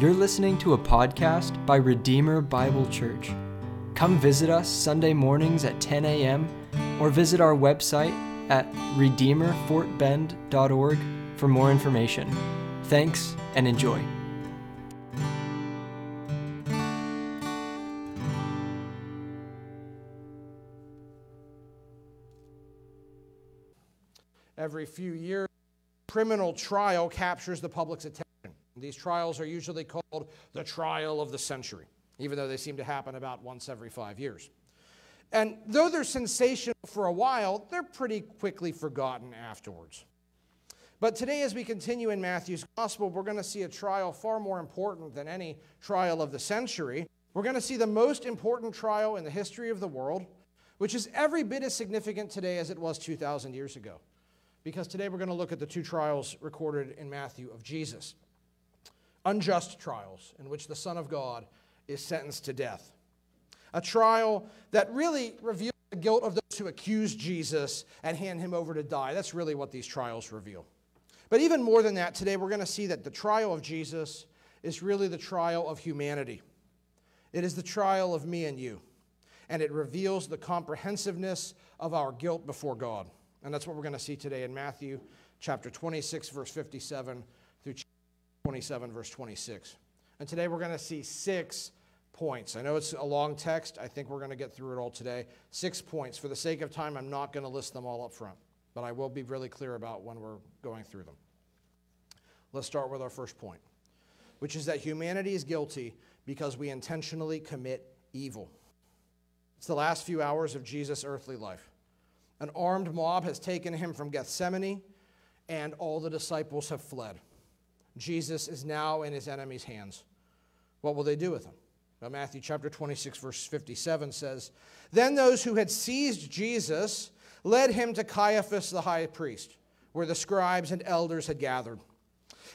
You're listening to a podcast by Redeemer Bible Church. Come visit us Sunday mornings at 10 a.m. or visit our website at redeemerfortbend.org for more information. Thanks and enjoy. Every few years, criminal trial captures the public's attention. These trials are usually called the trial of the century, even though they seem to happen about once every five years. And though they're sensational for a while, they're pretty quickly forgotten afterwards. But today, as we continue in Matthew's gospel, we're going to see a trial far more important than any trial of the century. We're going to see the most important trial in the history of the world, which is every bit as significant today as it was 2,000 years ago. Because today we're going to look at the two trials recorded in Matthew of Jesus unjust trials in which the Son of God is sentenced to death. A trial that really reveals the guilt of those who accuse Jesus and hand him over to die. That's really what these trials reveal. But even more than that, today we're going to see that the trial of Jesus is really the trial of humanity. It is the trial of me and you. And it reveals the comprehensiveness of our guilt before God. And that's what we're going to see today in Matthew chapter 26, verse 57 through 27, verse 26. And today we're going to see six points. I know it's a long text. I think we're going to get through it all today. Six points. For the sake of time, I'm not going to list them all up front, but I will be really clear about when we're going through them. Let's start with our first point, which is that humanity is guilty because we intentionally commit evil. It's the last few hours of Jesus' earthly life. An armed mob has taken him from Gethsemane, and all the disciples have fled. Jesus is now in his enemy's hands. What will they do with him? Well, Matthew chapter 26, verse 57 says, Then those who had seized Jesus led him to Caiaphas the high priest, where the scribes and elders had gathered.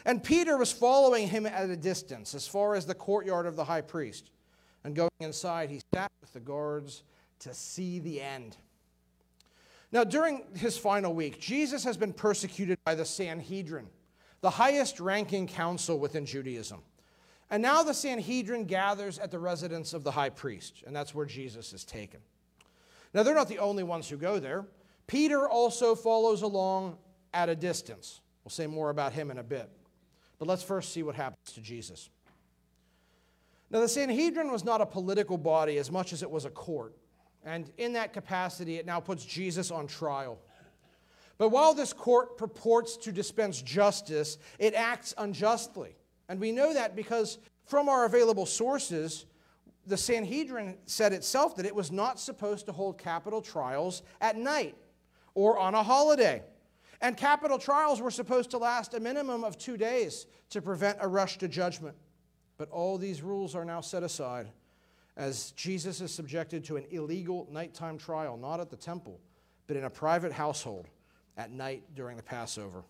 And Peter was following him at a distance, as far as the courtyard of the high priest. And going inside, he sat with the guards to see the end. Now, during his final week, Jesus has been persecuted by the Sanhedrin the highest ranking council within Judaism. And now the Sanhedrin gathers at the residence of the high priest, and that's where Jesus is taken. Now, they're not the only ones who go there. Peter also follows along at a distance. We'll say more about him in a bit. But let's first see what happens to Jesus. Now, the Sanhedrin was not a political body as much as it was a court. And in that capacity, it now puts Jesus on trial. But while this court purports to dispense justice, it acts unjustly. And we know that because from our available sources, the Sanhedrin said itself that it was not supposed to hold capital trials at night or on a holiday. And capital trials were supposed to last a minimum of two days to prevent a rush to judgment. But all these rules are now set aside as Jesus is subjected to an illegal nighttime trial, not at the temple, but in a private household at night during the Passover.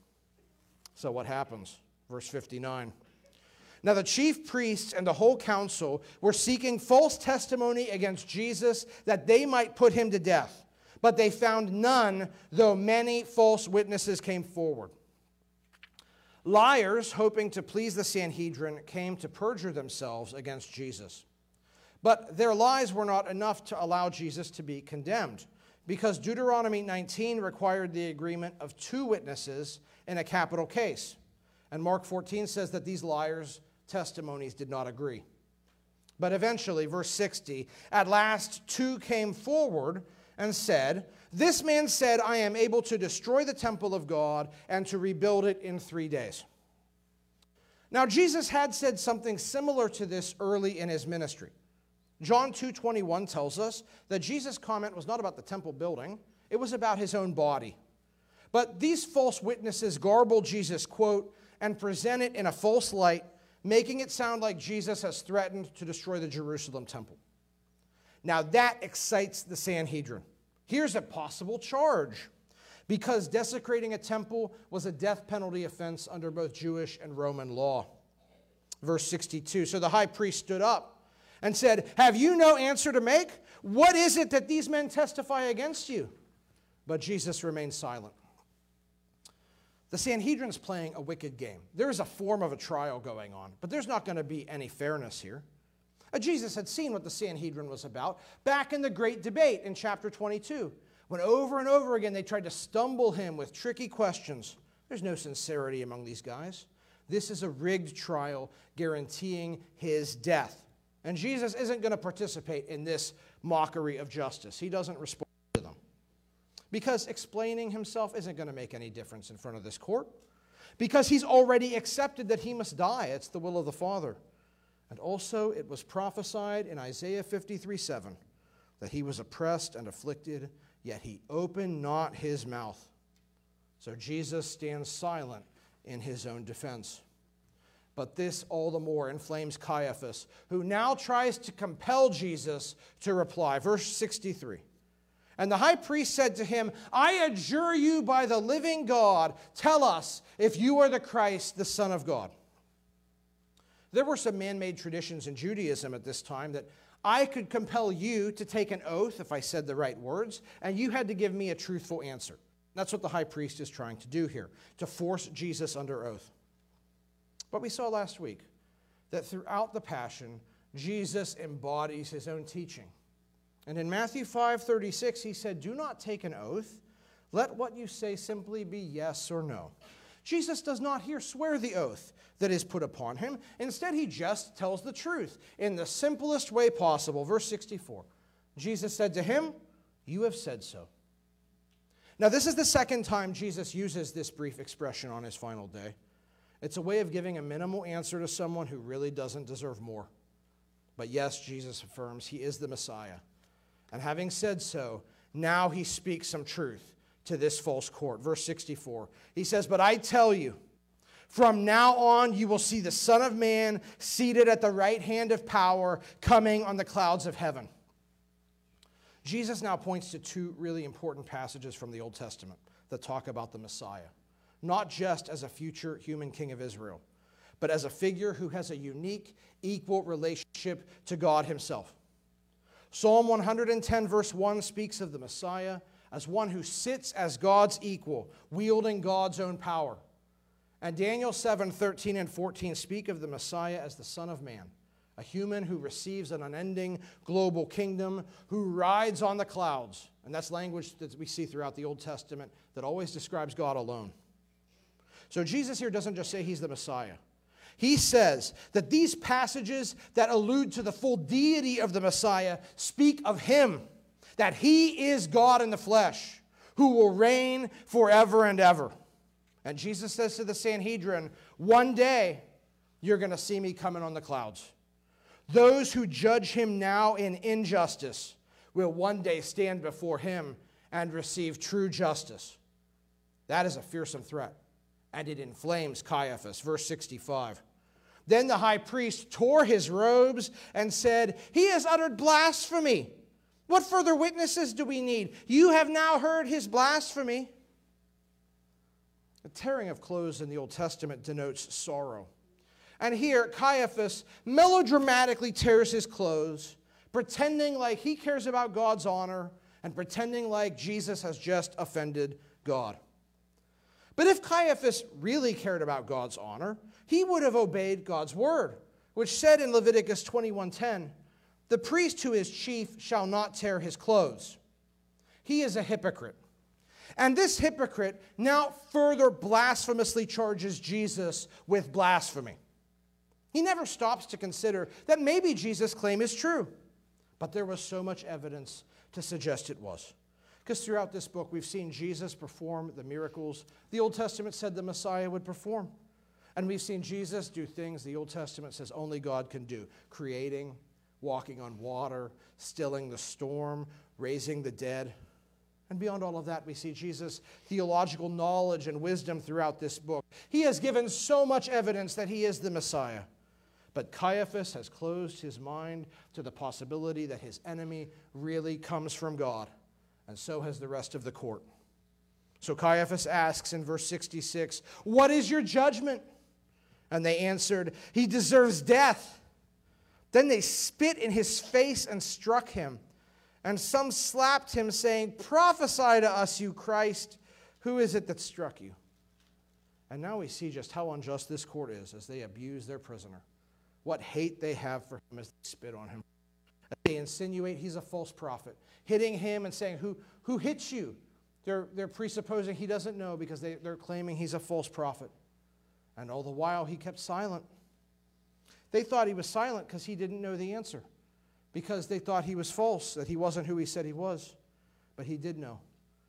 So, what happens? Verse 59. Now, the chief priests and the whole council were seeking false testimony against Jesus that they might put him to death. But they found none, though many false witnesses came forward. Liars, hoping to please the Sanhedrin, came to perjure themselves against Jesus. But their lies were not enough to allow Jesus to be condemned because Deuteronomy 19 required the agreement of two witnesses in a capital case. And Mark 14 says that these liars' testimonies did not agree. But eventually, verse 60, at last two came forward and said, This man said, I am able to destroy the temple of God and to rebuild it in three days. Now, Jesus had said something similar to this early in his ministry. John 2:21 tells us that Jesus' comment was not about the temple building, it was about his own body. But these false witnesses garble Jesus' quote and present it in a false light, making it sound like Jesus has threatened to destroy the Jerusalem temple. Now that excites the Sanhedrin. Here's a possible charge. Because desecrating a temple was a death penalty offense under both Jewish and Roman law. Verse 62 So the high priest stood up and said, Have you no answer to make? What is it that these men testify against you? But Jesus remained silent. The Sanhedrin's playing a wicked game. There is a form of a trial going on, but there's not going to be any fairness here. Uh, Jesus had seen what the Sanhedrin was about back in the great debate in chapter 22, when over and over again they tried to stumble him with tricky questions. There's no sincerity among these guys. This is a rigged trial guaranteeing his death. And Jesus isn't going to participate in this mockery of justice. He doesn't respond to them. Because explaining himself isn't going to make any difference in front of this court. Because he's already accepted that he must die. It's the will of the Father. And also, it was prophesied in Isaiah 53 7 that he was oppressed and afflicted, yet he opened not his mouth. So Jesus stands silent in his own defense. But this all the more inflames Caiaphas, who now tries to compel Jesus to reply. Verse 63. And the high priest said to him, I adjure you by the living God, tell us if you are the Christ, the Son of God. There were some man made traditions in Judaism at this time that I could compel you to take an oath if I said the right words, and you had to give me a truthful answer. That's what the high priest is trying to do here, to force Jesus under oath. But we saw last week that throughout the Passion, Jesus embodies his own teaching. And in Matthew 5:36 he said, "Do not take an oath. Let what you say simply be yes or no." Jesus does not here swear the oath that is put upon him. Instead, he just tells the truth in the simplest way possible. Verse 64 Jesus said to him, You have said so. Now, this is the second time Jesus uses this brief expression on his final day. It's a way of giving a minimal answer to someone who really doesn't deserve more. But yes, Jesus affirms he is the Messiah. And having said so, now he speaks some truth to this false court. Verse 64. He says, But I tell you, from now on you will see the Son of Man seated at the right hand of power, coming on the clouds of heaven. Jesus now points to two really important passages from the Old Testament that talk about the Messiah, not just as a future human king of Israel, but as a figure who has a unique, equal relationship to God Himself. Psalm 110, verse 1 speaks of the Messiah as one who sits as God's equal, wielding God's own power. And Daniel 7, 13 and 14 speak of the Messiah as the Son of Man a human who receives an unending global kingdom, who rides on the clouds. And that's language that we see throughout the Old Testament that always describes God alone. So Jesus here doesn't just say he's the Messiah. He says that these passages that allude to the full deity of the Messiah speak of him, that he is God in the flesh, who will reign forever and ever. And Jesus says to the Sanhedrin, One day you're going to see me coming on the clouds. Those who judge him now in injustice will one day stand before him and receive true justice. That is a fearsome threat, and it inflames Caiaphas. Verse 65. Then the high priest tore his robes and said, He has uttered blasphemy. What further witnesses do we need? You have now heard his blasphemy. The tearing of clothes in the Old Testament denotes sorrow. And here, Caiaphas melodramatically tears his clothes, pretending like he cares about God's honor and pretending like Jesus has just offended God. But if Caiaphas really cared about God's honor, he would have obeyed God's word, which said in Leviticus 21:10, "The priest who is chief shall not tear his clothes." He is a hypocrite. And this hypocrite now further blasphemously charges Jesus with blasphemy. He never stops to consider that maybe Jesus' claim is true. But there was so much evidence to suggest it was. Because throughout this book, we've seen Jesus perform the miracles the Old Testament said the Messiah would perform. And we've seen Jesus do things the Old Testament says only God can do creating, walking on water, stilling the storm, raising the dead. And beyond all of that, we see Jesus' theological knowledge and wisdom throughout this book. He has given so much evidence that he is the Messiah. But Caiaphas has closed his mind to the possibility that his enemy really comes from God, and so has the rest of the court. So Caiaphas asks in verse 66, What is your judgment? And they answered, He deserves death. Then they spit in his face and struck him. And some slapped him, saying, Prophesy to us, you Christ. Who is it that struck you? And now we see just how unjust this court is as they abuse their prisoner. What hate they have for him as they spit on him. They insinuate he's a false prophet, hitting him and saying, Who, who hits you? They're, they're presupposing he doesn't know because they, they're claiming he's a false prophet. And all the while, he kept silent. They thought he was silent because he didn't know the answer, because they thought he was false, that he wasn't who he said he was. But he did know,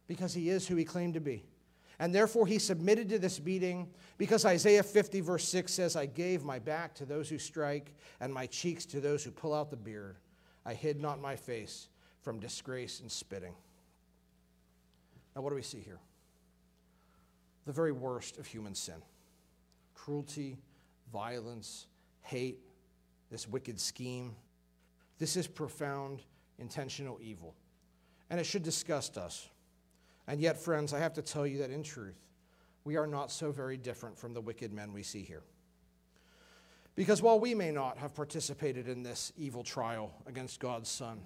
because he is who he claimed to be. And therefore, he submitted to this beating, because Isaiah 50, verse 6 says, I gave my back to those who strike, and my cheeks to those who pull out the beard. I hid not my face from disgrace and spitting. Now, what do we see here? The very worst of human sin cruelty, violence, hate, this wicked scheme. This is profound, intentional evil. And it should disgust us. And yet, friends, I have to tell you that in truth, we are not so very different from the wicked men we see here. Because while we may not have participated in this evil trial against God's Son,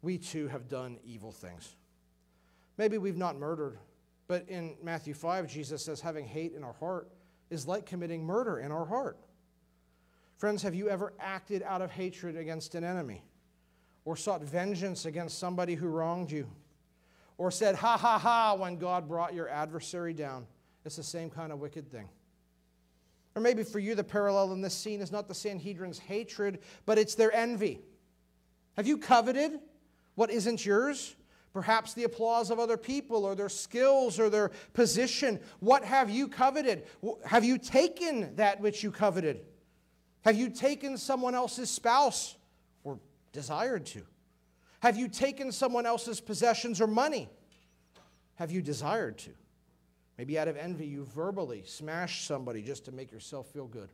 we too have done evil things. Maybe we've not murdered, but in Matthew 5, Jesus says having hate in our heart is like committing murder in our heart. Friends, have you ever acted out of hatred against an enemy? Or sought vengeance against somebody who wronged you? Or said, ha ha ha, when God brought your adversary down? It's the same kind of wicked thing. Or maybe for you, the parallel in this scene is not the Sanhedrin's hatred, but it's their envy. Have you coveted what isn't yours? Perhaps the applause of other people or their skills or their position. What have you coveted? Have you taken that which you coveted? Have you taken someone else's spouse or desired to? Have you taken someone else's possessions or money? Have you desired to? Maybe out of envy, you verbally smashed somebody just to make yourself feel good.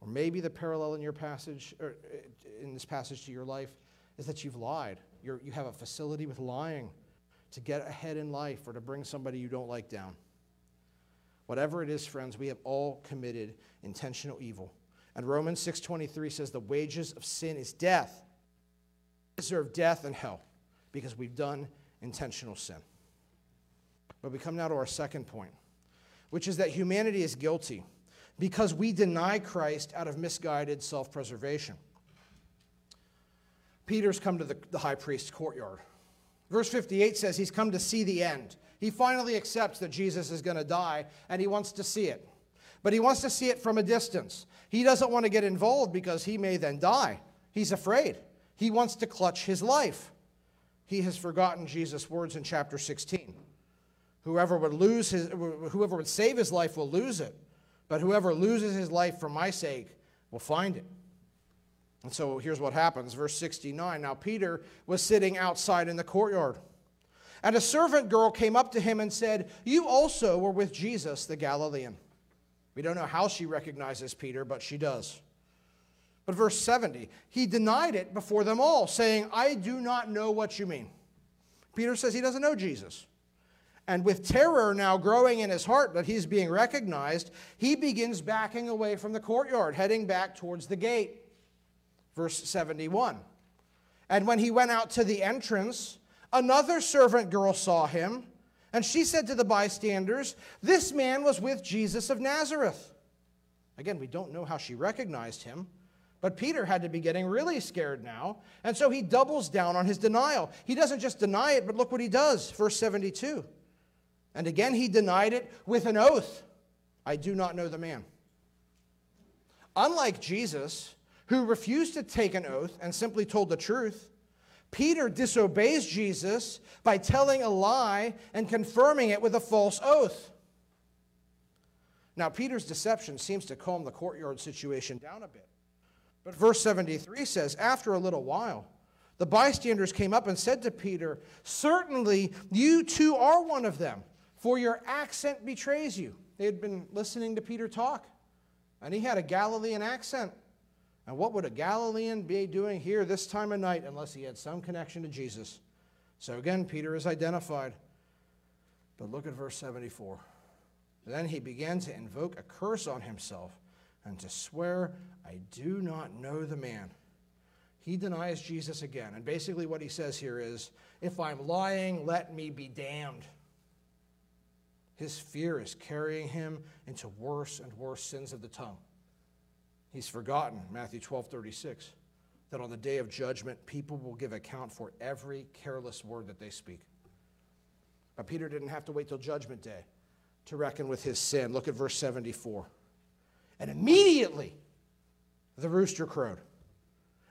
Or maybe the parallel in your passage, or uh, in this passage to your life, is that you've lied you're, you have a facility with lying to get ahead in life or to bring somebody you don't like down. Whatever it is, friends, we have all committed intentional evil. And Romans 6:23 says the wages of sin is death. We deserve death and hell because we've done intentional sin. But we come now to our second point, which is that humanity is guilty because we deny Christ out of misguided self-preservation. Peter's come to the, the high priest's courtyard. Verse 58 says he's come to see the end. He finally accepts that Jesus is going to die and he wants to see it. But he wants to see it from a distance. He doesn't want to get involved because he may then die. He's afraid. He wants to clutch his life. He has forgotten Jesus' words in chapter 16. Whoever would lose his whoever would save his life will lose it, but whoever loses his life for my sake will find it. And so here's what happens, verse 69. Now Peter was sitting outside in the courtyard. And a servant girl came up to him and said, You also were with Jesus the Galilean. We don't know how she recognizes Peter, but she does. But verse 70, he denied it before them all, saying, I do not know what you mean. Peter says he doesn't know Jesus. And with terror now growing in his heart that he's being recognized, he begins backing away from the courtyard, heading back towards the gate verse 71. And when he went out to the entrance, another servant girl saw him, and she said to the bystanders, This man was with Jesus of Nazareth. Again, we don't know how she recognized him, but Peter had to be getting really scared now, and so he doubles down on his denial. He doesn't just deny it, but look what he does, verse 72. And again, he denied it with an oath I do not know the man. Unlike Jesus, who refused to take an oath and simply told the truth. Peter disobeys Jesus by telling a lie and confirming it with a false oath. Now, Peter's deception seems to calm the courtyard situation down a bit. But verse 73 says, After a little while, the bystanders came up and said to Peter, Certainly you too are one of them, for your accent betrays you. They had been listening to Peter talk, and he had a Galilean accent. And what would a Galilean be doing here this time of night unless he had some connection to Jesus? So again, Peter is identified. But look at verse 74. Then he began to invoke a curse on himself and to swear, I do not know the man. He denies Jesus again. And basically, what he says here is, If I'm lying, let me be damned. His fear is carrying him into worse and worse sins of the tongue. He's forgotten, Matthew 12 36, that on the day of judgment, people will give account for every careless word that they speak. But Peter didn't have to wait till judgment day to reckon with his sin. Look at verse 74. And immediately the rooster crowed.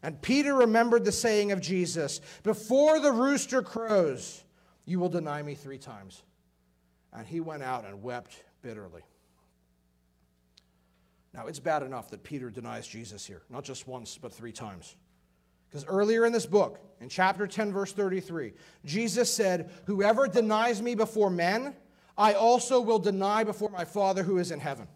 And Peter remembered the saying of Jesus Before the rooster crows, you will deny me three times. And he went out and wept bitterly. Now, it's bad enough that Peter denies Jesus here, not just once, but three times. Because earlier in this book, in chapter 10, verse 33, Jesus said, Whoever denies me before men, I also will deny before my Father who is in heaven.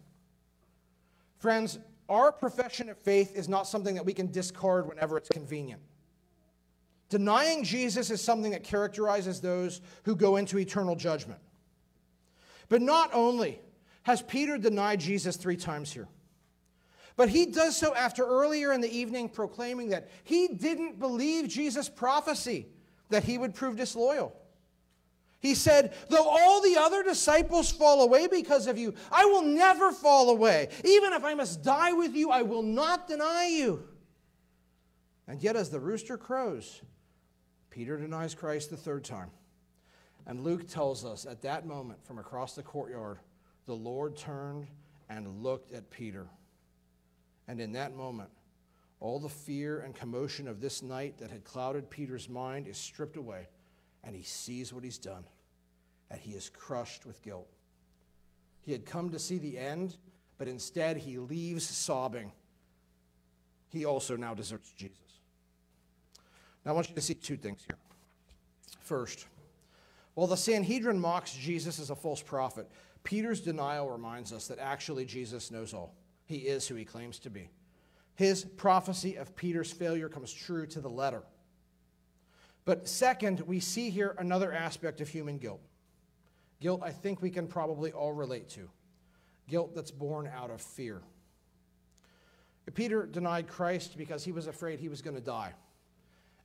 Friends, our profession of faith is not something that we can discard whenever it's convenient. Denying Jesus is something that characterizes those who go into eternal judgment. But not only has Peter denied Jesus three times here, but he does so after earlier in the evening proclaiming that he didn't believe Jesus' prophecy that he would prove disloyal. He said, Though all the other disciples fall away because of you, I will never fall away. Even if I must die with you, I will not deny you. And yet, as the rooster crows, Peter denies Christ the third time. And Luke tells us at that moment from across the courtyard, the Lord turned and looked at Peter. And in that moment, all the fear and commotion of this night that had clouded Peter's mind is stripped away, and he sees what he's done, and he is crushed with guilt. He had come to see the end, but instead he leaves sobbing. He also now deserts Jesus. Now I want you to see two things here. First, while the Sanhedrin mocks Jesus as a false prophet, Peter's denial reminds us that actually Jesus knows all. He is who he claims to be. His prophecy of Peter's failure comes true to the letter. But second, we see here another aspect of human guilt. Guilt I think we can probably all relate to. Guilt that's born out of fear. Peter denied Christ because he was afraid he was going to die.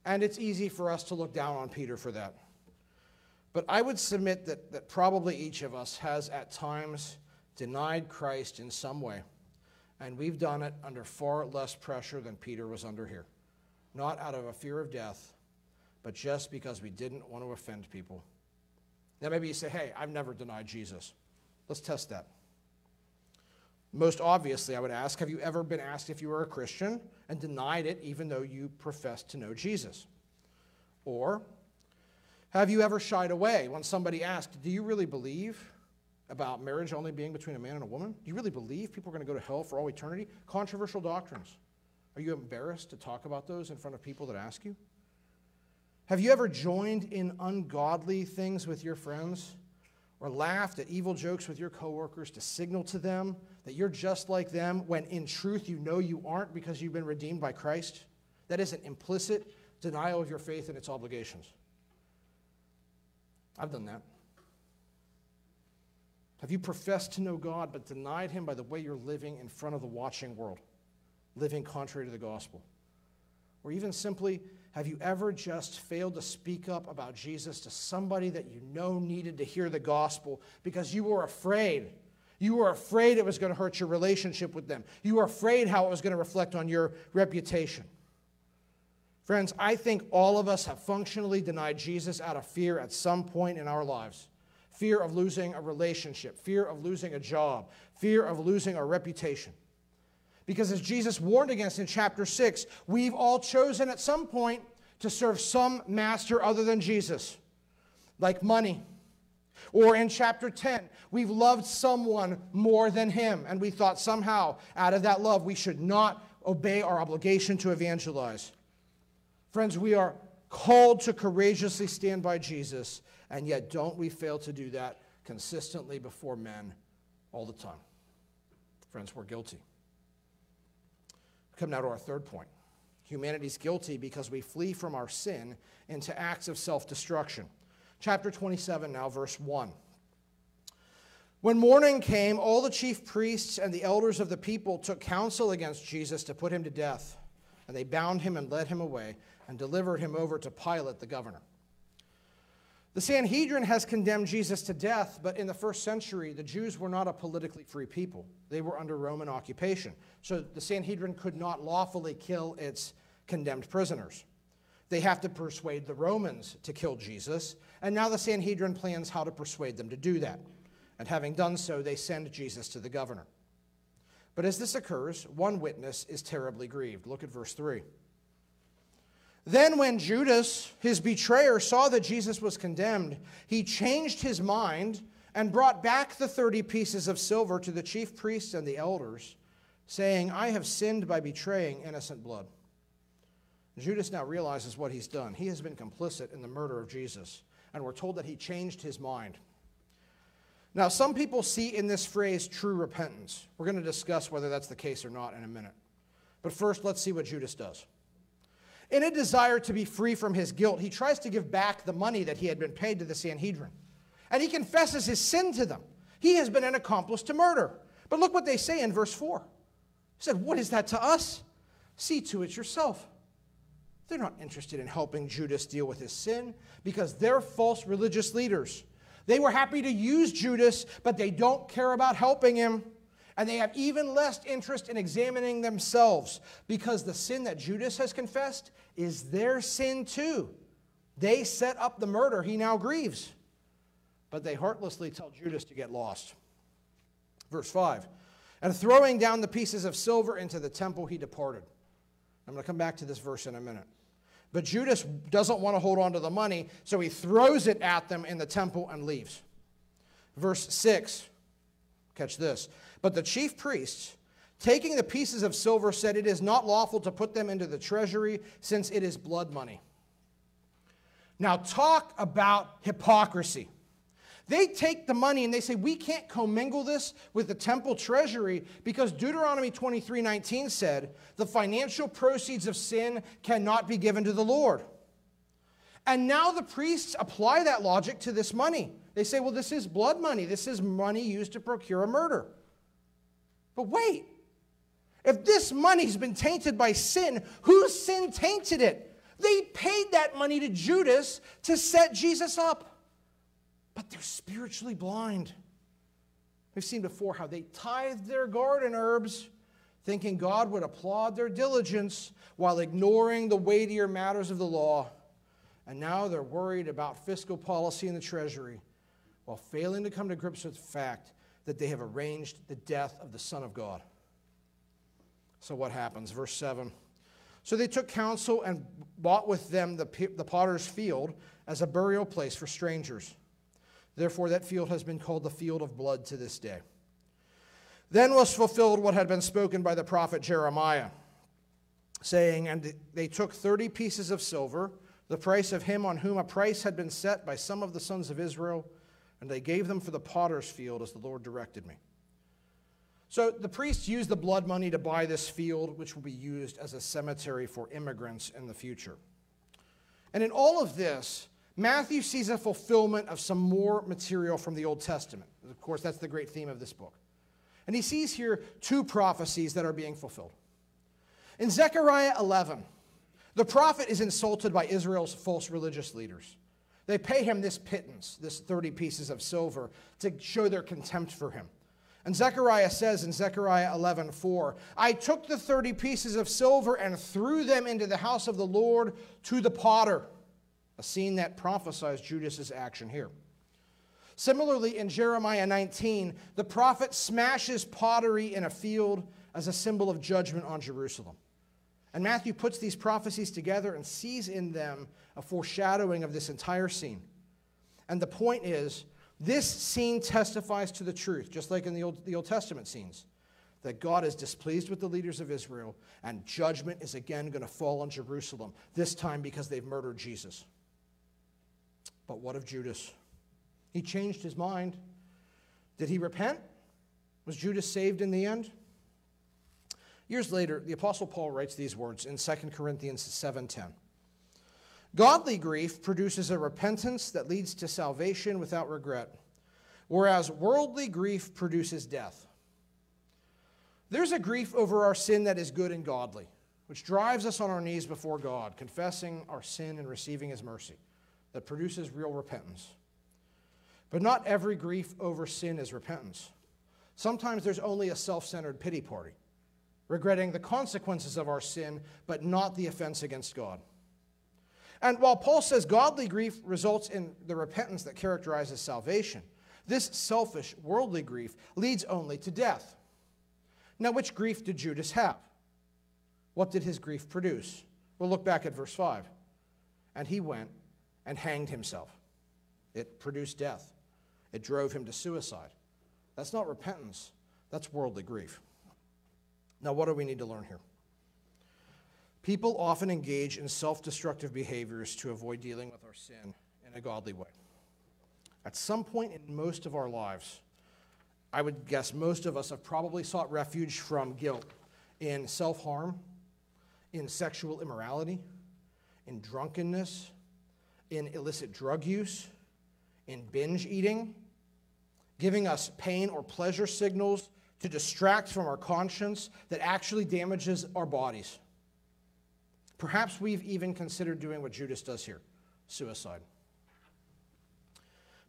And it's easy for us to look down on Peter for that. But I would submit that, that probably each of us has at times denied Christ in some way. And we've done it under far less pressure than Peter was under here. Not out of a fear of death, but just because we didn't want to offend people. Now, maybe you say, hey, I've never denied Jesus. Let's test that. Most obviously, I would ask, have you ever been asked if you were a Christian and denied it even though you professed to know Jesus? Or have you ever shied away when somebody asked, Do you really believe about marriage only being between a man and a woman? Do you really believe people are going to go to hell for all eternity? Controversial doctrines. Are you embarrassed to talk about those in front of people that ask you? Have you ever joined in ungodly things with your friends or laughed at evil jokes with your coworkers to signal to them that you're just like them when in truth you know you aren't because you've been redeemed by Christ? That is an implicit denial of your faith and its obligations. I've done that. Have you professed to know God but denied Him by the way you're living in front of the watching world, living contrary to the gospel? Or even simply, have you ever just failed to speak up about Jesus to somebody that you know needed to hear the gospel because you were afraid? You were afraid it was going to hurt your relationship with them. You were afraid how it was going to reflect on your reputation. Friends, I think all of us have functionally denied Jesus out of fear at some point in our lives fear of losing a relationship, fear of losing a job, fear of losing our reputation. Because as Jesus warned against in chapter 6, we've all chosen at some point to serve some master other than Jesus, like money. Or in chapter 10, we've loved someone more than him, and we thought somehow out of that love we should not obey our obligation to evangelize. Friends, we are called to courageously stand by Jesus, and yet don't we fail to do that consistently before men all the time? Friends, we're guilty. Come now to our third point. Humanity's guilty because we flee from our sin into acts of self destruction. Chapter 27, now, verse 1. When morning came, all the chief priests and the elders of the people took counsel against Jesus to put him to death. And they bound him and led him away and delivered him over to Pilate the governor. The Sanhedrin has condemned Jesus to death, but in the first century, the Jews were not a politically free people. They were under Roman occupation. So the Sanhedrin could not lawfully kill its condemned prisoners. They have to persuade the Romans to kill Jesus, and now the Sanhedrin plans how to persuade them to do that. And having done so, they send Jesus to the governor. But as this occurs, one witness is terribly grieved. Look at verse 3. Then, when Judas, his betrayer, saw that Jesus was condemned, he changed his mind and brought back the 30 pieces of silver to the chief priests and the elders, saying, I have sinned by betraying innocent blood. Judas now realizes what he's done. He has been complicit in the murder of Jesus, and we're told that he changed his mind. Now, some people see in this phrase true repentance. We're going to discuss whether that's the case or not in a minute. But first, let's see what Judas does. In a desire to be free from his guilt, he tries to give back the money that he had been paid to the Sanhedrin. And he confesses his sin to them. He has been an accomplice to murder. But look what they say in verse 4. He said, What is that to us? See to it yourself. They're not interested in helping Judas deal with his sin because they're false religious leaders. They were happy to use Judas, but they don't care about helping him. And they have even less interest in examining themselves because the sin that Judas has confessed is their sin too. They set up the murder he now grieves. But they heartlessly tell Judas to get lost. Verse 5 And throwing down the pieces of silver into the temple, he departed. I'm going to come back to this verse in a minute. But Judas doesn't want to hold on to the money, so he throws it at them in the temple and leaves. Verse 6, catch this. But the chief priests, taking the pieces of silver, said, It is not lawful to put them into the treasury, since it is blood money. Now, talk about hypocrisy. They take the money and they say, we can't commingle this with the temple treasury because Deuteronomy 23 19 said, the financial proceeds of sin cannot be given to the Lord. And now the priests apply that logic to this money. They say, well, this is blood money. This is money used to procure a murder. But wait, if this money's been tainted by sin, whose sin tainted it? They paid that money to Judas to set Jesus up but they're spiritually blind. We've seen before how they tithed their garden herbs, thinking God would applaud their diligence while ignoring the weightier matters of the law. And now they're worried about fiscal policy in the Treasury while failing to come to grips with the fact that they have arranged the death of the Son of God. So, what happens? Verse 7. So they took counsel and bought with them the, the potter's field as a burial place for strangers. Therefore, that field has been called the field of blood to this day. Then was fulfilled what had been spoken by the prophet Jeremiah, saying, And they took thirty pieces of silver, the price of him on whom a price had been set by some of the sons of Israel, and they gave them for the potter's field as the Lord directed me. So the priests used the blood money to buy this field, which will be used as a cemetery for immigrants in the future. And in all of this, Matthew sees a fulfillment of some more material from the Old Testament. Of course, that's the great theme of this book. And he sees here two prophecies that are being fulfilled. In Zechariah 11, the prophet is insulted by Israel's false religious leaders. They pay him this pittance, this 30 pieces of silver, to show their contempt for him. And Zechariah says in Zechariah 11, 4, I took the 30 pieces of silver and threw them into the house of the Lord to the potter a scene that prophesies Judas's action here. Similarly, in Jeremiah 19, the prophet smashes pottery in a field as a symbol of judgment on Jerusalem. And Matthew puts these prophecies together and sees in them a foreshadowing of this entire scene. And the point is, this scene testifies to the truth, just like in the Old, the Old Testament scenes, that God is displeased with the leaders of Israel, and judgment is again going to fall on Jerusalem, this time because they've murdered Jesus. But what of Judas? He changed his mind. Did he repent? Was Judas saved in the end? Years later, the apostle Paul writes these words in 2 Corinthians 7:10. Godly grief produces a repentance that leads to salvation without regret, whereas worldly grief produces death. There's a grief over our sin that is good and godly, which drives us on our knees before God, confessing our sin and receiving his mercy. that produces real repentance. But not every grief over sin is repentance. Sometimes there's only a self centered pity party, regretting the consequences of our sin, but not the offense against God. And while Paul says godly grief results in the repentance that characterizes salvation, this selfish, worldly grief leads only to death. Now, which grief did Judas have? What did his grief produce? We'll look back at verse 5. And he went and hanged himself. It produced death, it drove him to suicide. That's not repentance, that's worldly grief. Now, what do we need to learn here? People often engage in self destructive behaviors to avoid dealing with our sin in a godly way. At some point in most of our lives, I would guess most of us have probably sought refuge from guilt in self harm, in sexual immorality, in drunkenness, in illicit drug use, in binge eating, giving us pain or pleasure signals to distract from our conscience that actually damages our bodies. Perhaps we've even considered doing what Judas does here suicide.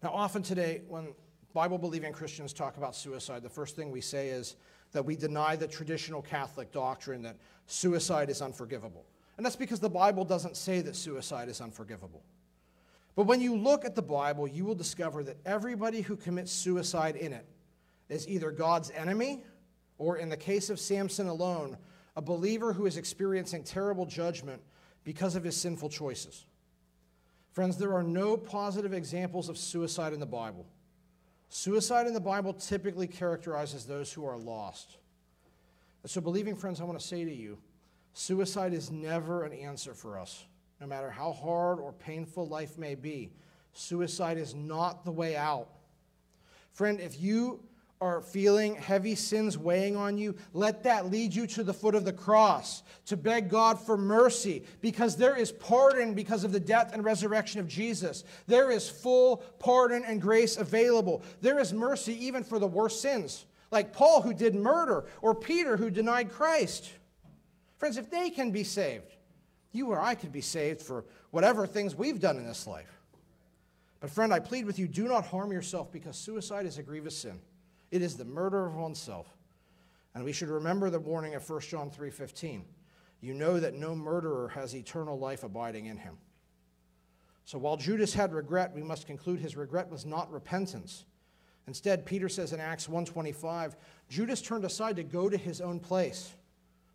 Now, often today, when Bible believing Christians talk about suicide, the first thing we say is that we deny the traditional Catholic doctrine that suicide is unforgivable. And that's because the Bible doesn't say that suicide is unforgivable. But when you look at the Bible, you will discover that everybody who commits suicide in it is either God's enemy, or in the case of Samson alone, a believer who is experiencing terrible judgment because of his sinful choices. Friends, there are no positive examples of suicide in the Bible. Suicide in the Bible typically characterizes those who are lost. so, believing friends, I want to say to you suicide is never an answer for us. No matter how hard or painful life may be, suicide is not the way out. Friend, if you are feeling heavy sins weighing on you, let that lead you to the foot of the cross to beg God for mercy because there is pardon because of the death and resurrection of Jesus. There is full pardon and grace available. There is mercy even for the worst sins, like Paul who did murder or Peter who denied Christ. Friends, if they can be saved, you or I could be saved for whatever things we've done in this life. But, friend, I plead with you do not harm yourself because suicide is a grievous sin. It is the murder of oneself. And we should remember the warning of 1 John 3:15. You know that no murderer has eternal life abiding in him. So while Judas had regret, we must conclude his regret was not repentance. Instead, Peter says in Acts 1:25, Judas turned aside to go to his own place.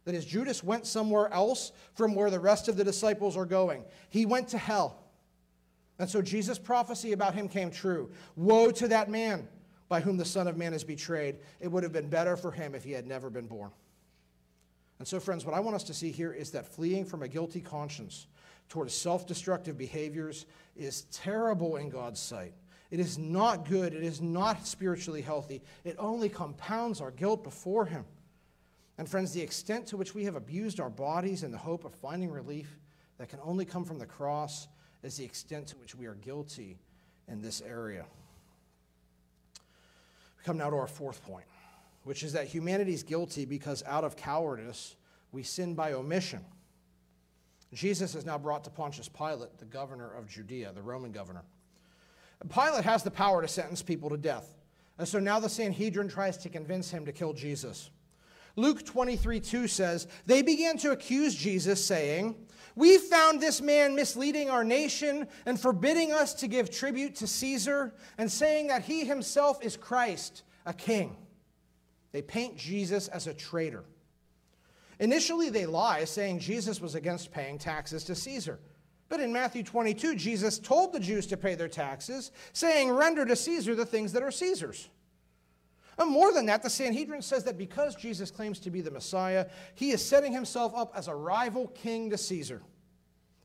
That is, Judas went somewhere else from where the rest of the disciples are going. He went to hell. And so Jesus' prophecy about him came true. Woe to that man by whom the Son of Man is betrayed. It would have been better for him if he had never been born. And so, friends, what I want us to see here is that fleeing from a guilty conscience towards self destructive behaviors is terrible in God's sight. It is not good. It is not spiritually healthy. It only compounds our guilt before Him. And, friends, the extent to which we have abused our bodies in the hope of finding relief that can only come from the cross is the extent to which we are guilty in this area. We come now to our fourth point, which is that humanity is guilty because out of cowardice we sin by omission. Jesus is now brought to Pontius Pilate, the governor of Judea, the Roman governor. Pilate has the power to sentence people to death. And so now the Sanhedrin tries to convince him to kill Jesus. Luke 23 2 says, They began to accuse Jesus, saying, We found this man misleading our nation and forbidding us to give tribute to Caesar, and saying that he himself is Christ, a king. They paint Jesus as a traitor. Initially, they lie, saying Jesus was against paying taxes to Caesar. But in Matthew 22, Jesus told the Jews to pay their taxes, saying, Render to Caesar the things that are Caesar's and more than that, the Sanhedrin says that because Jesus claims to be the Messiah, he is setting himself up as a rival king to Caesar.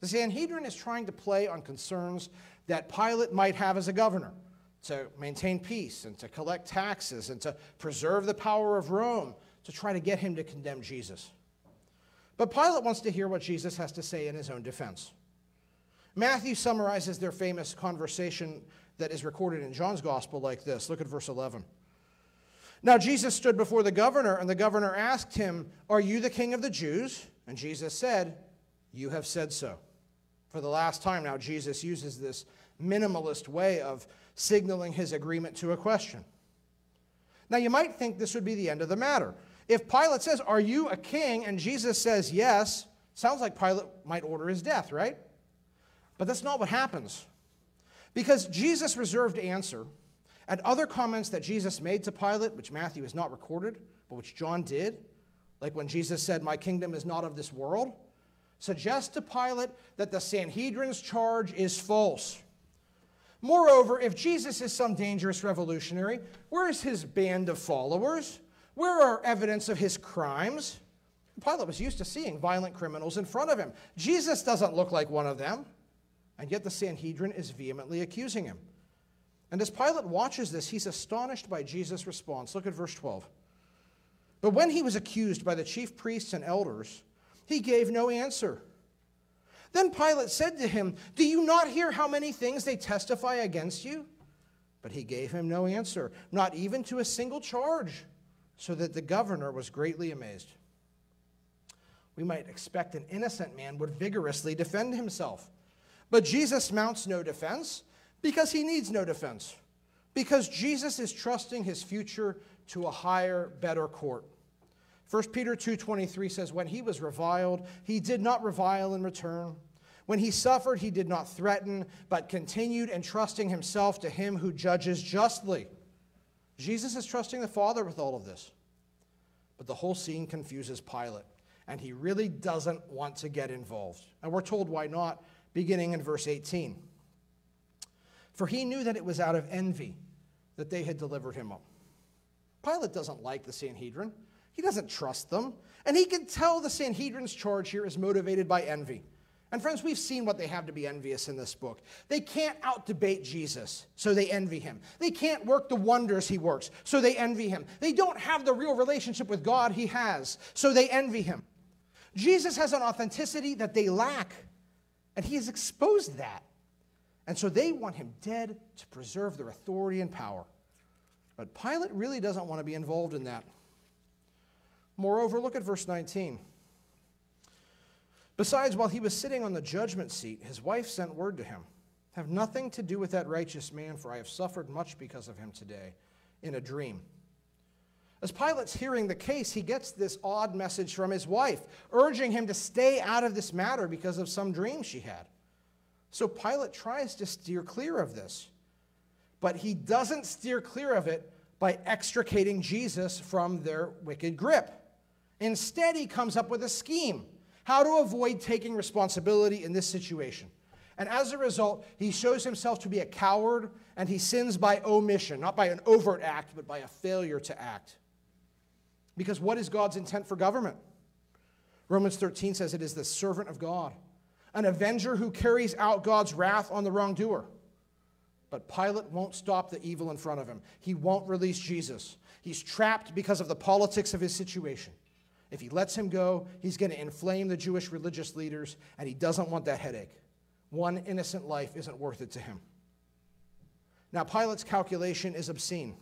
The Sanhedrin is trying to play on concerns that Pilate might have as a governor to maintain peace and to collect taxes and to preserve the power of Rome to try to get him to condemn Jesus. But Pilate wants to hear what Jesus has to say in his own defense. Matthew summarizes their famous conversation that is recorded in John's gospel like this. Look at verse 11. Now Jesus stood before the governor, and the governor asked him, Are you the king of the Jews? And Jesus said, You have said so. For the last time now, Jesus uses this minimalist way of signaling his agreement to a question. Now, you might think this would be the end of the matter. If Pilate says, Are you a king? and Jesus says, Yes, sounds like Pilate might order his death, right? But that's not what happens. Because Jesus' reserved answer and other comments that Jesus made to Pilate, which Matthew has not recorded, but which John did, like when Jesus said, My kingdom is not of this world, suggest to Pilate that the Sanhedrin's charge is false. Moreover, if Jesus is some dangerous revolutionary, where is his band of followers? Where are evidence of his crimes? Pilate was used to seeing violent criminals in front of him. Jesus doesn't look like one of them, and yet the Sanhedrin is vehemently accusing him. And as Pilate watches this, he's astonished by Jesus' response. Look at verse 12. But when he was accused by the chief priests and elders, he gave no answer. Then Pilate said to him, Do you not hear how many things they testify against you? But he gave him no answer, not even to a single charge, so that the governor was greatly amazed. We might expect an innocent man would vigorously defend himself. But Jesus mounts no defense because he needs no defense, because Jesus is trusting his future to a higher, better court. 1 Peter 2:23 says when he was reviled he did not revile in return. When he suffered he did not threaten but continued entrusting himself to him who judges justly. Jesus is trusting the Father with all of this. But the whole scene confuses Pilate and he really doesn't want to get involved. And we're told why not beginning in verse 18 for he knew that it was out of envy that they had delivered him up Pilate doesn't like the Sanhedrin he doesn't trust them. And he can tell the Sanhedrin's charge here is motivated by envy. And friends, we've seen what they have to be envious in this book. They can't outdebate Jesus, so they envy him. They can't work the wonders he works, so they envy him. They don't have the real relationship with God he has, so they envy him. Jesus has an authenticity that they lack, and he has exposed that. And so they want him dead to preserve their authority and power. But Pilate really doesn't want to be involved in that. Moreover, look at verse 19. Besides, while he was sitting on the judgment seat, his wife sent word to him Have nothing to do with that righteous man, for I have suffered much because of him today in a dream. As Pilate's hearing the case, he gets this odd message from his wife, urging him to stay out of this matter because of some dream she had. So Pilate tries to steer clear of this, but he doesn't steer clear of it by extricating Jesus from their wicked grip. Instead, he comes up with a scheme how to avoid taking responsibility in this situation. And as a result, he shows himself to be a coward and he sins by omission, not by an overt act, but by a failure to act. Because what is God's intent for government? Romans 13 says it is the servant of God, an avenger who carries out God's wrath on the wrongdoer. But Pilate won't stop the evil in front of him. He won't release Jesus. He's trapped because of the politics of his situation. If he lets him go, he's going to inflame the Jewish religious leaders, and he doesn't want that headache. One innocent life isn't worth it to him. Now, Pilate's calculation is obscene.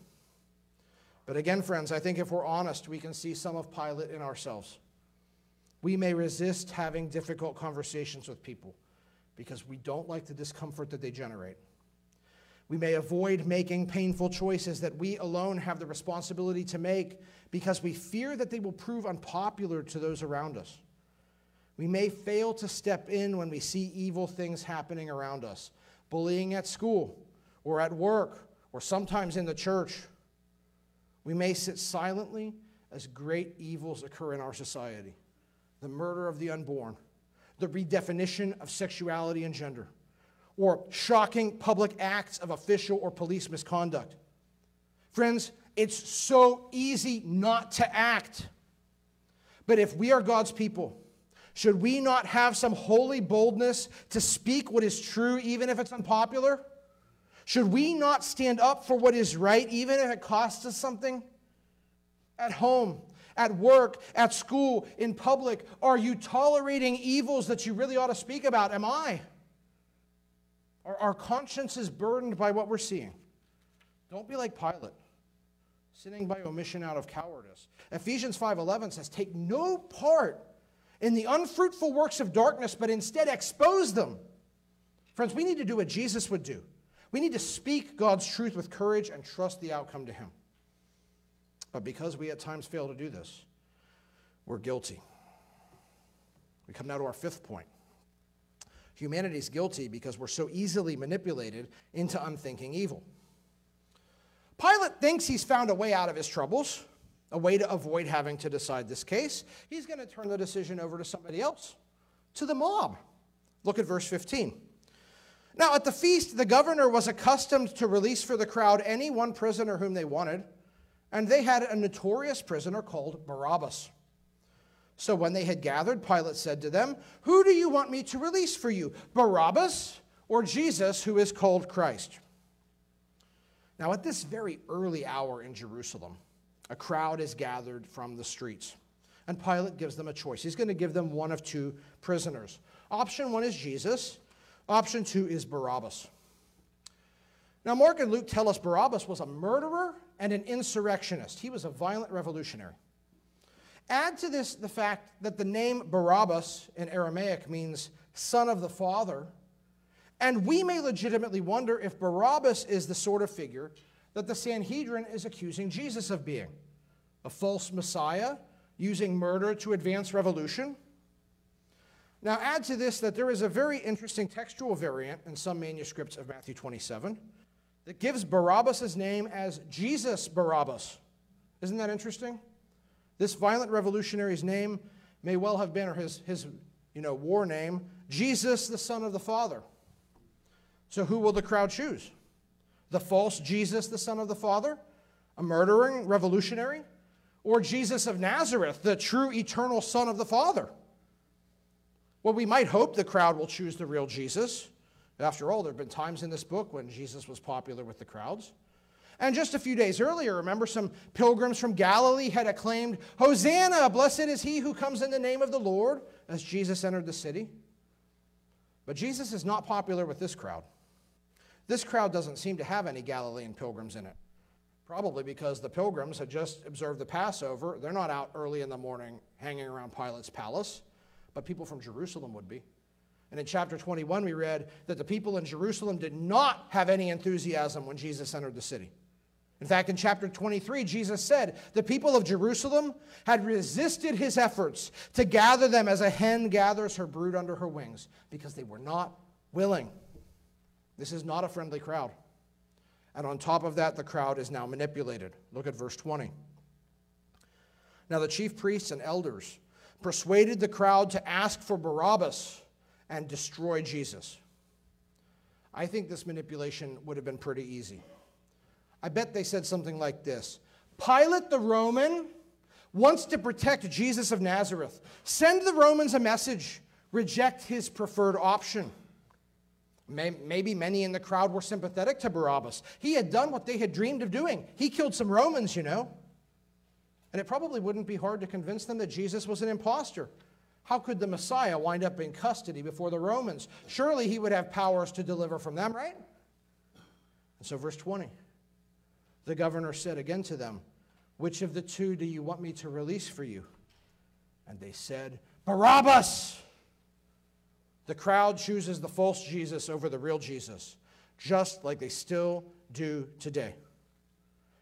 But again, friends, I think if we're honest, we can see some of Pilate in ourselves. We may resist having difficult conversations with people because we don't like the discomfort that they generate. We may avoid making painful choices that we alone have the responsibility to make because we fear that they will prove unpopular to those around us. We may fail to step in when we see evil things happening around us bullying at school or at work or sometimes in the church. We may sit silently as great evils occur in our society the murder of the unborn, the redefinition of sexuality and gender or shocking public acts of official or police misconduct. Friends, it's so easy not to act. But if we are God's people, should we not have some holy boldness to speak what is true, even if it's unpopular? Should we not stand up for what is right, even if it costs us something? At home, at work, at school, in public, are you tolerating evils that you really ought to speak about? Am I? Our, our conscience is burdened by what we're seeing. Don't be like Pilate, sinning by omission out of cowardice. Ephesians 5:11 says, "Take no part in the unfruitful works of darkness, but instead expose them." Friends, we need to do what Jesus would do. We need to speak God's truth with courage and trust the outcome to Him. But because we at times fail to do this, we're guilty. We come now to our fifth point. Humanity is guilty because we're so easily manipulated into unthinking evil. Pilate thinks he's found a way out of his troubles, a way to avoid having to decide this case. He's going to turn the decision over to somebody else, to the mob. Look at verse 15. Now, at the feast, the governor was accustomed to release for the crowd any one prisoner whom they wanted, and they had a notorious prisoner called Barabbas. So when they had gathered, Pilate said to them, Who do you want me to release for you, Barabbas or Jesus, who is called Christ? Now, at this very early hour in Jerusalem, a crowd is gathered from the streets. And Pilate gives them a choice. He's going to give them one of two prisoners. Option one is Jesus, option two is Barabbas. Now, Mark and Luke tell us Barabbas was a murderer and an insurrectionist, he was a violent revolutionary. Add to this the fact that the name Barabbas in Aramaic means son of the father, and we may legitimately wonder if Barabbas is the sort of figure that the Sanhedrin is accusing Jesus of being a false Messiah using murder to advance revolution. Now, add to this that there is a very interesting textual variant in some manuscripts of Matthew 27 that gives Barabbas' name as Jesus Barabbas. Isn't that interesting? This violent revolutionary's name may well have been, or his, his you know, war name, Jesus, the Son of the Father. So who will the crowd choose? The false Jesus, the Son of the Father? A murdering revolutionary? Or Jesus of Nazareth, the true eternal Son of the Father? Well, we might hope the crowd will choose the real Jesus. After all, there have been times in this book when Jesus was popular with the crowds. And just a few days earlier, remember some pilgrims from Galilee had acclaimed, Hosanna, blessed is he who comes in the name of the Lord, as Jesus entered the city. But Jesus is not popular with this crowd. This crowd doesn't seem to have any Galilean pilgrims in it. Probably because the pilgrims had just observed the Passover. They're not out early in the morning hanging around Pilate's palace, but people from Jerusalem would be. And in chapter 21, we read that the people in Jerusalem did not have any enthusiasm when Jesus entered the city. In fact, in chapter 23, Jesus said, The people of Jerusalem had resisted his efforts to gather them as a hen gathers her brood under her wings because they were not willing. This is not a friendly crowd. And on top of that, the crowd is now manipulated. Look at verse 20. Now, the chief priests and elders persuaded the crowd to ask for Barabbas and destroy Jesus. I think this manipulation would have been pretty easy. I bet they said something like this Pilate the Roman wants to protect Jesus of Nazareth. Send the Romans a message, reject his preferred option. Maybe many in the crowd were sympathetic to Barabbas. He had done what they had dreamed of doing. He killed some Romans, you know. And it probably wouldn't be hard to convince them that Jesus was an impostor. How could the Messiah wind up in custody before the Romans? Surely he would have powers to deliver from them, right? And so, verse 20 the governor said again to them, Which of the two do you want me to release for you? And they said, Barabbas! The crowd chooses the false Jesus over the real Jesus, just like they still do today.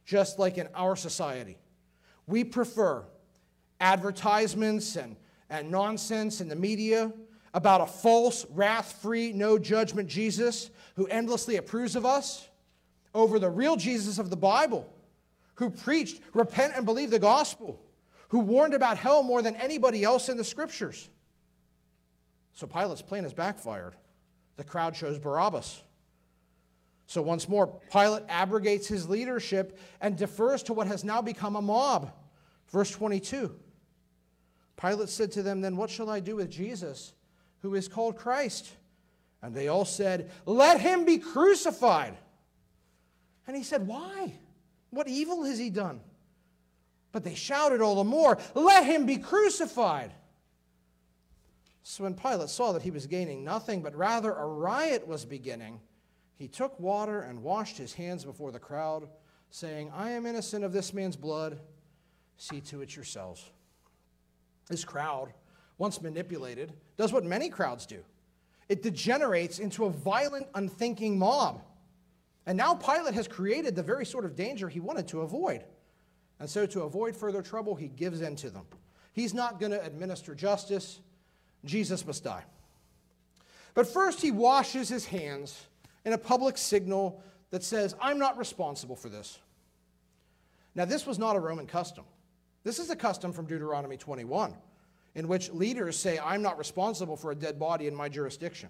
Just like in our society. We prefer advertisements and, and nonsense in the media about a false, wrath free, no judgment Jesus who endlessly approves of us over the real Jesus of the Bible, who preached, repent and believe the gospel, who warned about hell more than anybody else in the scriptures. So Pilate's plan has backfired. The crowd chose Barabbas. So once more, Pilate abrogates his leadership and defers to what has now become a mob. Verse 22 Pilate said to them, Then what shall I do with Jesus, who is called Christ? And they all said, Let him be crucified. And he said, Why? What evil has he done? But they shouted all the more, Let him be crucified. So when Pilate saw that he was gaining nothing, but rather a riot was beginning, he took water and washed his hands before the crowd, saying, I am innocent of this man's blood. See to it yourselves. This crowd, once manipulated, does what many crowds do it degenerates into a violent, unthinking mob. And now Pilate has created the very sort of danger he wanted to avoid. And so, to avoid further trouble, he gives in to them. He's not going to administer justice. Jesus must die. But first, he washes his hands in a public signal that says, I'm not responsible for this. Now, this was not a Roman custom. This is a custom from Deuteronomy 21, in which leaders say, I'm not responsible for a dead body in my jurisdiction.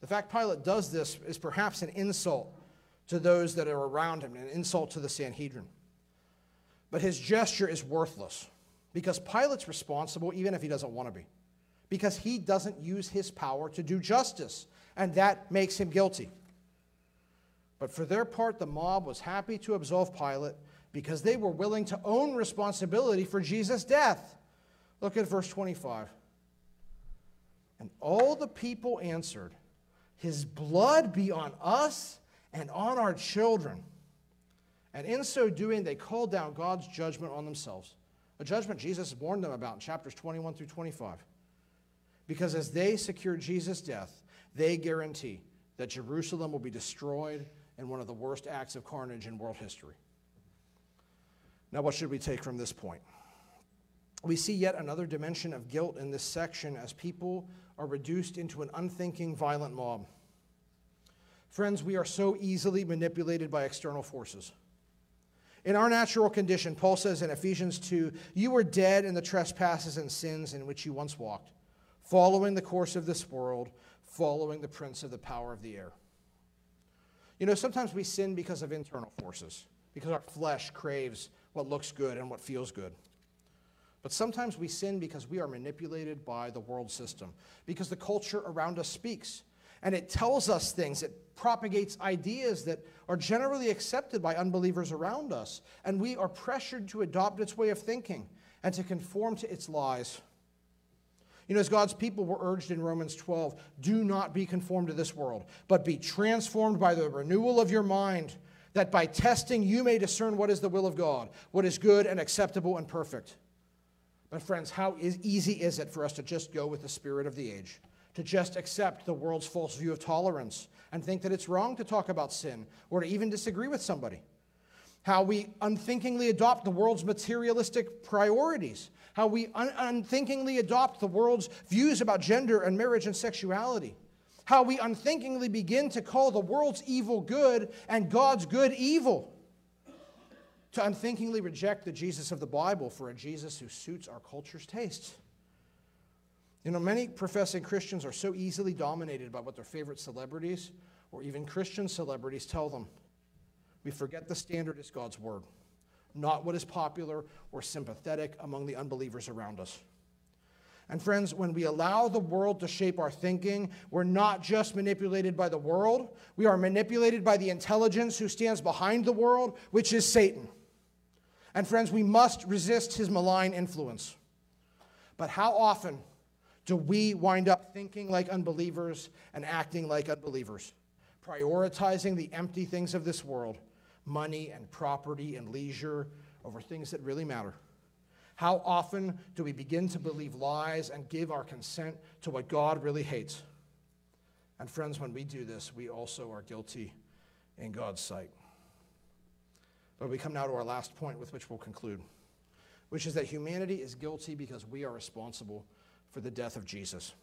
The fact Pilate does this is perhaps an insult to those that are around him, an insult to the Sanhedrin. But his gesture is worthless because Pilate's responsible even if he doesn't want to be, because he doesn't use his power to do justice, and that makes him guilty. But for their part, the mob was happy to absolve Pilate because they were willing to own responsibility for Jesus' death. Look at verse 25. And all the people answered, His blood be on us and on our children. And in so doing, they called down God's judgment on themselves, a judgment Jesus warned them about in chapters 21 through 25. Because as they secure Jesus' death, they guarantee that Jerusalem will be destroyed in one of the worst acts of carnage in world history. Now, what should we take from this point? We see yet another dimension of guilt in this section as people are reduced into an unthinking, violent mob. Friends, we are so easily manipulated by external forces. In our natural condition, Paul says in Ephesians 2 You were dead in the trespasses and sins in which you once walked, following the course of this world, following the prince of the power of the air. You know, sometimes we sin because of internal forces, because our flesh craves what looks good and what feels good. But sometimes we sin because we are manipulated by the world system, because the culture around us speaks. And it tells us things, it propagates ideas that are generally accepted by unbelievers around us. And we are pressured to adopt its way of thinking and to conform to its lies. You know, as God's people were urged in Romans 12, do not be conformed to this world, but be transformed by the renewal of your mind that by testing you may discern what is the will of God, what is good and acceptable and perfect. But, friends, how easy is it for us to just go with the spirit of the age, to just accept the world's false view of tolerance and think that it's wrong to talk about sin or to even disagree with somebody? How we unthinkingly adopt the world's materialistic priorities, how we un- unthinkingly adopt the world's views about gender and marriage and sexuality how we unthinkingly begin to call the world's evil good and God's good evil. To unthinkingly reject the Jesus of the Bible for a Jesus who suits our culture's tastes. You know, many professing Christians are so easily dominated by what their favorite celebrities or even Christian celebrities tell them. We forget the standard is God's word, not what is popular or sympathetic among the unbelievers around us. And friends, when we allow the world to shape our thinking, we're not just manipulated by the world, we are manipulated by the intelligence who stands behind the world, which is Satan. And friends, we must resist his malign influence. But how often do we wind up thinking like unbelievers and acting like unbelievers, prioritizing the empty things of this world, money and property and leisure, over things that really matter? How often do we begin to believe lies and give our consent to what God really hates? And friends, when we do this, we also are guilty in God's sight. But we come now to our last point with which we'll conclude, which is that humanity is guilty because we are responsible for the death of Jesus.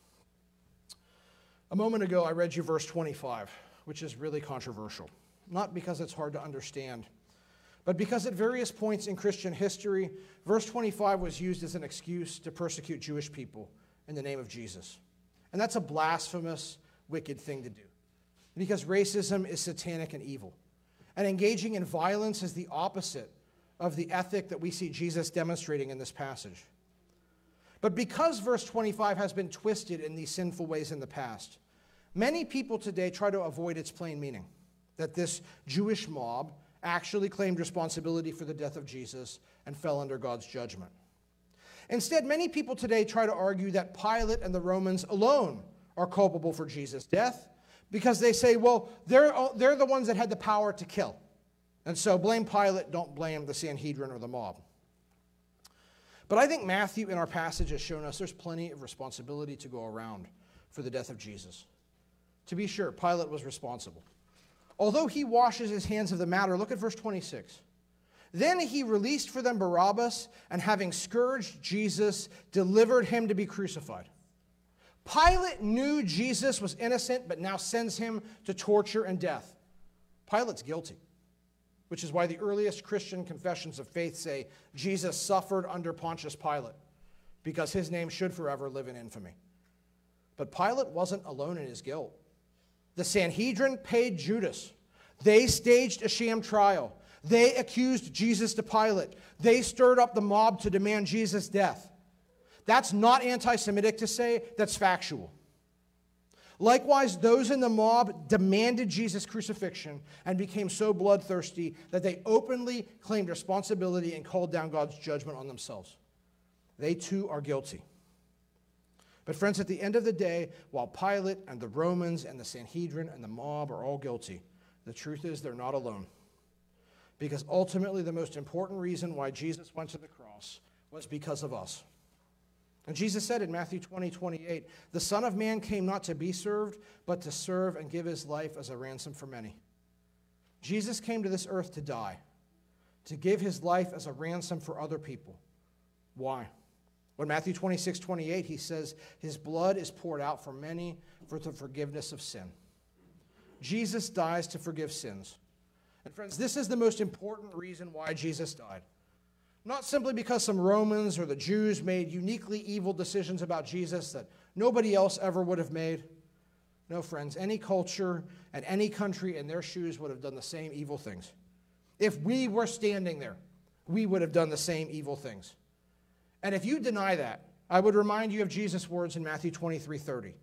A moment ago, I read you verse 25, which is really controversial, not because it's hard to understand but because at various points in Christian history, verse 25 was used as an excuse to persecute Jewish people in the name of Jesus. And that's a blasphemous, wicked thing to do. Because racism is satanic and evil. And engaging in violence is the opposite of the ethic that we see Jesus demonstrating in this passage. But because verse 25 has been twisted in these sinful ways in the past, many people today try to avoid its plain meaning that this Jewish mob actually claimed responsibility for the death of Jesus and fell under God's judgment. Instead, many people today try to argue that Pilate and the Romans alone are culpable for Jesus' death because they say, well, they're, they're the ones that had the power to kill. And so blame Pilate, don't blame the Sanhedrin or the mob. But I think Matthew in our passage has shown us there's plenty of responsibility to go around for the death of Jesus. To be sure, Pilate was responsible. Although he washes his hands of the matter, look at verse 26. Then he released for them Barabbas, and having scourged Jesus, delivered him to be crucified. Pilate knew Jesus was innocent, but now sends him to torture and death. Pilate's guilty, which is why the earliest Christian confessions of faith say Jesus suffered under Pontius Pilate, because his name should forever live in infamy. But Pilate wasn't alone in his guilt. The Sanhedrin paid Judas. They staged a sham trial. They accused Jesus to Pilate. They stirred up the mob to demand Jesus' death. That's not anti Semitic to say, that's factual. Likewise, those in the mob demanded Jesus' crucifixion and became so bloodthirsty that they openly claimed responsibility and called down God's judgment on themselves. They too are guilty. But, friends, at the end of the day, while Pilate and the Romans and the Sanhedrin and the mob are all guilty, the truth is they're not alone. Because ultimately, the most important reason why Jesus went to the cross was because of us. And Jesus said in Matthew 20, 28, The Son of Man came not to be served, but to serve and give his life as a ransom for many. Jesus came to this earth to die, to give his life as a ransom for other people. Why? When Matthew 26, 28, he says, His blood is poured out for many for the forgiveness of sin. Jesus dies to forgive sins. And friends, this is the most important reason why Jesus died. Not simply because some Romans or the Jews made uniquely evil decisions about Jesus that nobody else ever would have made. No, friends, any culture and any country in their shoes would have done the same evil things. If we were standing there, we would have done the same evil things. And if you deny that, I would remind you of Jesus' words in Matthew 23 30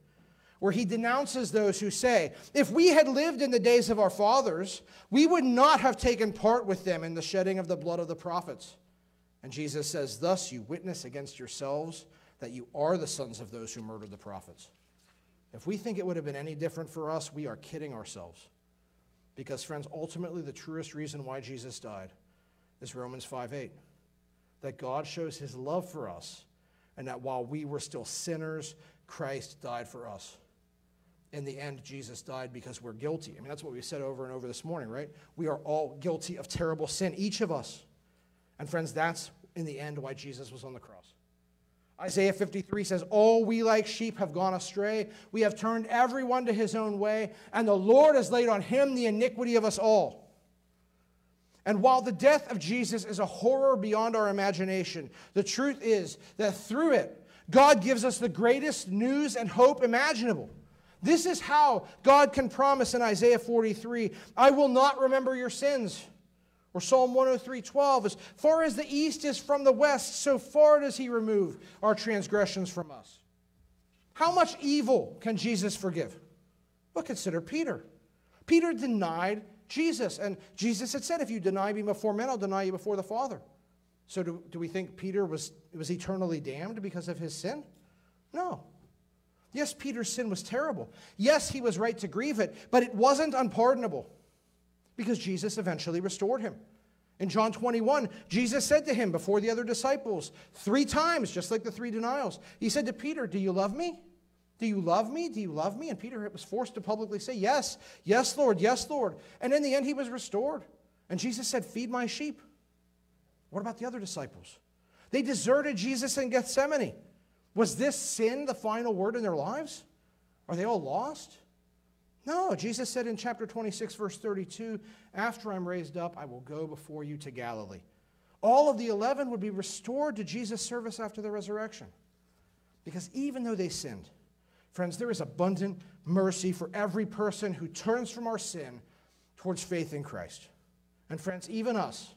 where he denounces those who say, If we had lived in the days of our fathers, we would not have taken part with them in the shedding of the blood of the prophets. And Jesus says, Thus you witness against yourselves that you are the sons of those who murdered the prophets. If we think it would have been any different for us, we are kidding ourselves. Because, friends, ultimately, the truest reason why Jesus died is Romans 5 8. That God shows his love for us, and that while we were still sinners, Christ died for us in the end, Jesus died because we're guilty. I mean, that's what we said over and over this morning, right? We are all guilty of terrible sin, each of us. And friends, that's in the end why Jesus was on the cross. Isaiah 53 says, All we like sheep have gone astray. We have turned everyone to his own way, and the Lord has laid on him the iniquity of us all. And while the death of Jesus is a horror beyond our imagination, the truth is that through it, God gives us the greatest news and hope imaginable. This is how God can promise in Isaiah 43 I will not remember your sins. Or Psalm 103 12, as far as the east is from the west, so far does he remove our transgressions from us. How much evil can Jesus forgive? Well, consider Peter. Peter denied Jesus, and Jesus had said, If you deny me before men, I'll deny you before the Father. So, do, do we think Peter was, was eternally damned because of his sin? No. Yes, Peter's sin was terrible. Yes, he was right to grieve it, but it wasn't unpardonable because Jesus eventually restored him. In John 21, Jesus said to him before the other disciples, three times, just like the three denials, he said to Peter, Do you love me? Do you love me? Do you love me? And Peter was forced to publicly say, Yes, yes, Lord, yes, Lord. And in the end, he was restored. And Jesus said, Feed my sheep. What about the other disciples? They deserted Jesus in Gethsemane. Was this sin the final word in their lives? Are they all lost? No, Jesus said in chapter 26, verse 32, After I'm raised up, I will go before you to Galilee. All of the 11 would be restored to Jesus' service after the resurrection. Because even though they sinned, friends, there is abundant mercy for every person who turns from our sin towards faith in Christ. And friends, even us,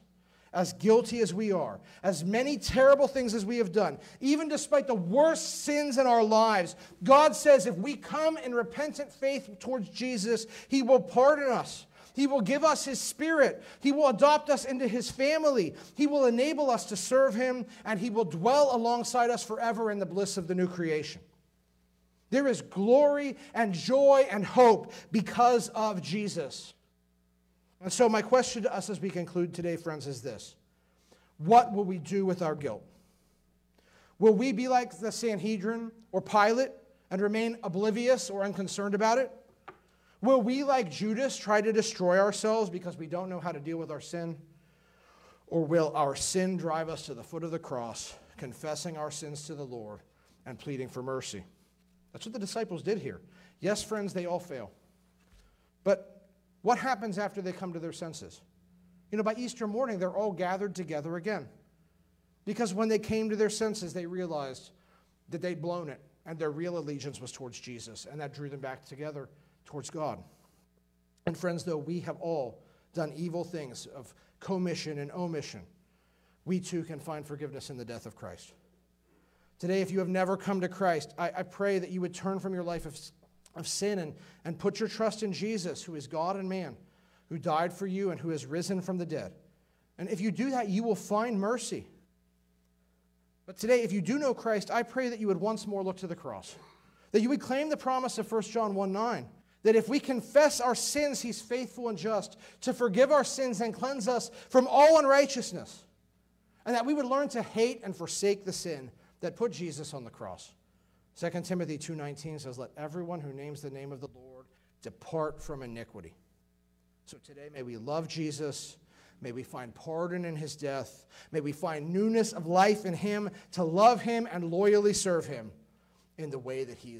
as guilty as we are, as many terrible things as we have done, even despite the worst sins in our lives, God says if we come in repentant faith towards Jesus, He will pardon us. He will give us His Spirit. He will adopt us into His family. He will enable us to serve Him, and He will dwell alongside us forever in the bliss of the new creation. There is glory and joy and hope because of Jesus. And so, my question to us as we conclude today, friends, is this What will we do with our guilt? Will we be like the Sanhedrin or Pilate and remain oblivious or unconcerned about it? Will we, like Judas, try to destroy ourselves because we don't know how to deal with our sin? Or will our sin drive us to the foot of the cross, confessing our sins to the Lord and pleading for mercy? That's what the disciples did here. Yes, friends, they all fail. But what happens after they come to their senses? You know, by Easter morning, they're all gathered together again. Because when they came to their senses, they realized that they'd blown it and their real allegiance was towards Jesus, and that drew them back together towards God. And friends, though we have all done evil things of commission and omission, we too can find forgiveness in the death of Christ. Today, if you have never come to Christ, I, I pray that you would turn from your life of, of sin and, and put your trust in Jesus, who is God and man, who died for you and who has risen from the dead. And if you do that, you will find mercy. But today, if you do know Christ, I pray that you would once more look to the cross, that you would claim the promise of 1 John 1 9 that if we confess our sins, he's faithful and just to forgive our sins and cleanse us from all unrighteousness. And that we would learn to hate and forsake the sin that put Jesus on the cross. 2 Timothy 2:19 says, "Let everyone who names the name of the Lord depart from iniquity." So today may we love Jesus, may we find pardon in his death, may we find newness of life in him to love him and loyally serve him in the way that he is